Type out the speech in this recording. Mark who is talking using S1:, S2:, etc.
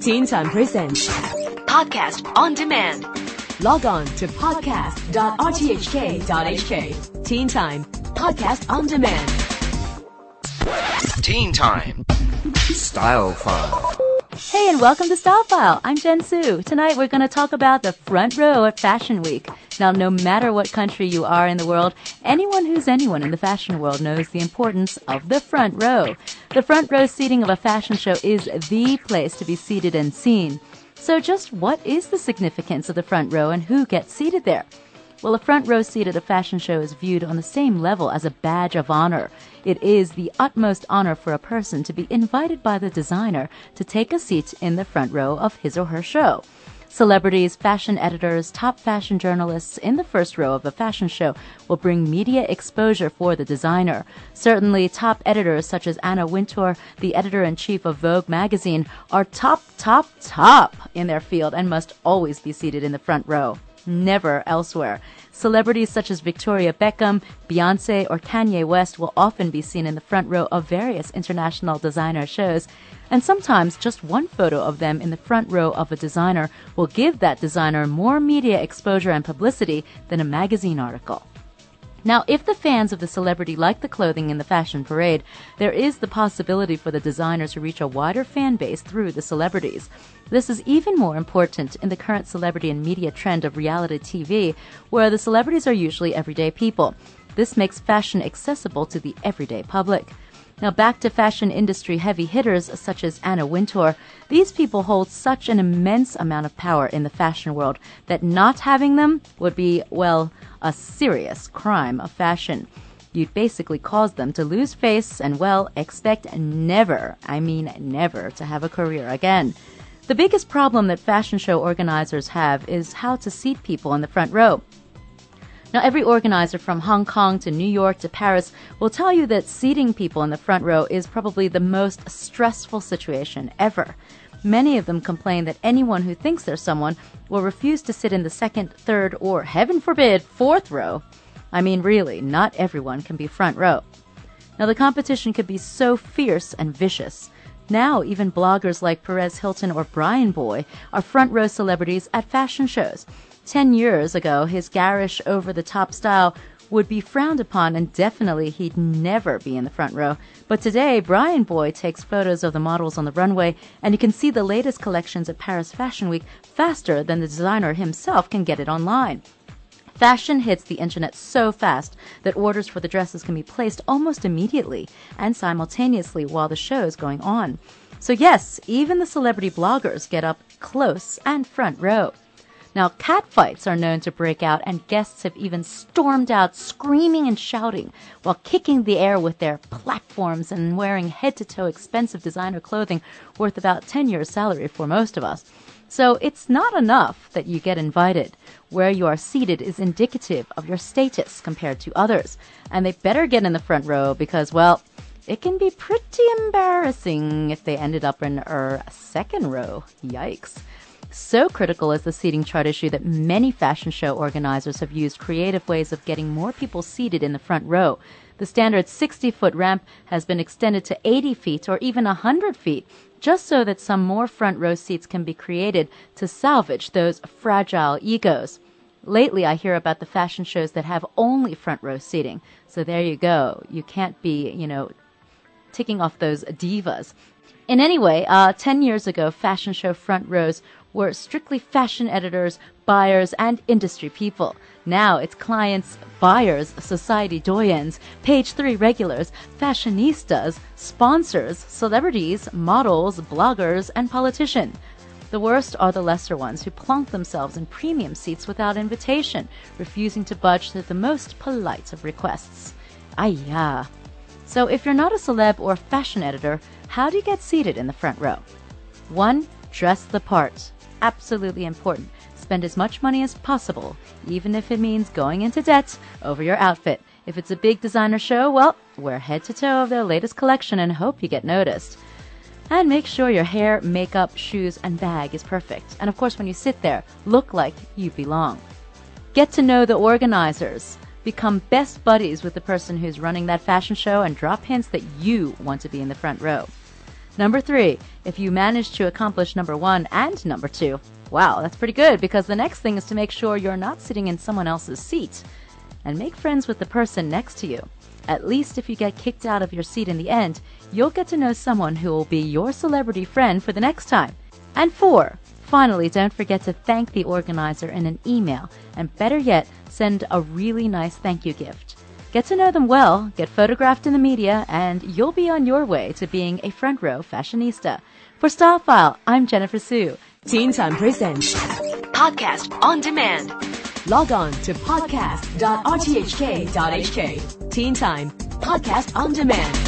S1: Teen Time Presents
S2: Podcast on demand.
S1: Log on to podcast.rthk.hk. Teen Time Podcast on Demand.
S3: Teen Time.
S4: Style File.
S5: Hey, and welcome to Style File. I'm Jen Su. Tonight we're going to talk about the front row at Fashion Week. Now, no matter what country you are in the world, anyone who's anyone in the fashion world knows the importance of the front row. The front row seating of a fashion show is the place to be seated and seen. So, just what is the significance of the front row and who gets seated there? Well, a front row seat at a fashion show is viewed on the same level as a badge of honor. It is the utmost honor for a person to be invited by the designer to take a seat in the front row of his or her show. Celebrities, fashion editors, top fashion journalists in the first row of a fashion show will bring media exposure for the designer. Certainly, top editors such as Anna Wintour, the editor in chief of Vogue magazine, are top, top, top in their field and must always be seated in the front row never elsewhere. Celebrities such as Victoria Beckham, Beyonce, or Kanye West will often be seen in the front row of various international designer shows. And sometimes just one photo of them in the front row of a designer will give that designer more media exposure and publicity than a magazine article. Now, if the fans of the celebrity like the clothing in the fashion parade, there is the possibility for the designers to reach a wider fan base through the celebrities. This is even more important in the current celebrity and media trend of reality TV, where the celebrities are usually everyday people. This makes fashion accessible to the everyday public. Now back to fashion industry heavy hitters such as Anna Wintour. These people hold such an immense amount of power in the fashion world that not having them would be, well, a serious crime of fashion. You'd basically cause them to lose face and, well, expect never, I mean never, to have a career again. The biggest problem that fashion show organizers have is how to seat people in the front row. Now, every organizer from Hong Kong to New York to Paris will tell you that seating people in the front row is probably the most stressful situation ever. Many of them complain that anyone who thinks they're someone will refuse to sit in the second, third, or heaven forbid, fourth row. I mean, really, not everyone can be front row. Now, the competition could be so fierce and vicious. Now, even bloggers like Perez Hilton or BryanBoy are front row celebrities at fashion shows. Ten years ago, his garish, over the top style would be frowned upon and definitely he'd never be in the front row. But today, BryanBoy takes photos of the models on the runway and you can see the latest collections at Paris Fashion Week faster than the designer himself can get it online. Fashion hits the internet so fast that orders for the dresses can be placed almost immediately and simultaneously while the show is going on. So yes, even the celebrity bloggers get up close and front row. Now, catfights are known to break out, and guests have even stormed out screaming and shouting while kicking the air with their platforms and wearing head to toe expensive designer clothing worth about 10 years' salary for most of us. So it's not enough that you get invited. Where you are seated is indicative of your status compared to others. And they better get in the front row because, well, it can be pretty embarrassing if they ended up in our second row. Yikes. So critical is the seating chart issue that many fashion show organizers have used creative ways of getting more people seated in the front row. The standard 60 foot ramp has been extended to 80 feet or even 100 feet, just so that some more front row seats can be created to salvage those fragile egos. Lately, I hear about the fashion shows that have only front row seating. So there you go. You can't be, you know, ticking off those divas. In any way, uh, 10 years ago, fashion show front rows were strictly fashion editors, buyers, and industry people. Now it's clients, buyers, society doyens, page three regulars, fashionistas, sponsors, celebrities, models, bloggers, and politicians. The worst are the lesser ones who plonk themselves in premium seats without invitation, refusing to budge to the most polite of requests. Ayah. So if you're not a celeb or fashion editor, how do you get seated in the front row? 1. Dress the part absolutely important. Spend as much money as possible, even if it means going into debt over your outfit. If it's a big designer show, well, wear head to toe of their latest collection and hope you get noticed. And make sure your hair, makeup, shoes, and bag is perfect. And of course, when you sit there, look like you belong. Get to know the organizers. Become best buddies with the person who's running that fashion show and drop hints that you want to be in the front row. Number three, if you manage to accomplish number one and number two, wow, that's pretty good because the next thing is to make sure you're not sitting in someone else's seat. And make friends with the person next to you. At least if you get kicked out of your seat in the end, you'll get to know someone who will be your celebrity friend for the next time. And four, finally, don't forget to thank the organizer in an email, and better yet, send a really nice thank you gift. Get to know them well, get photographed in the media, and you'll be on your way to being a front row fashionista. For Style File, I'm Jennifer Sue.
S1: Teen Time Presents.
S2: Podcast on demand.
S1: Log on to podcast.rthk.hk. Teen Time Podcast on Demand.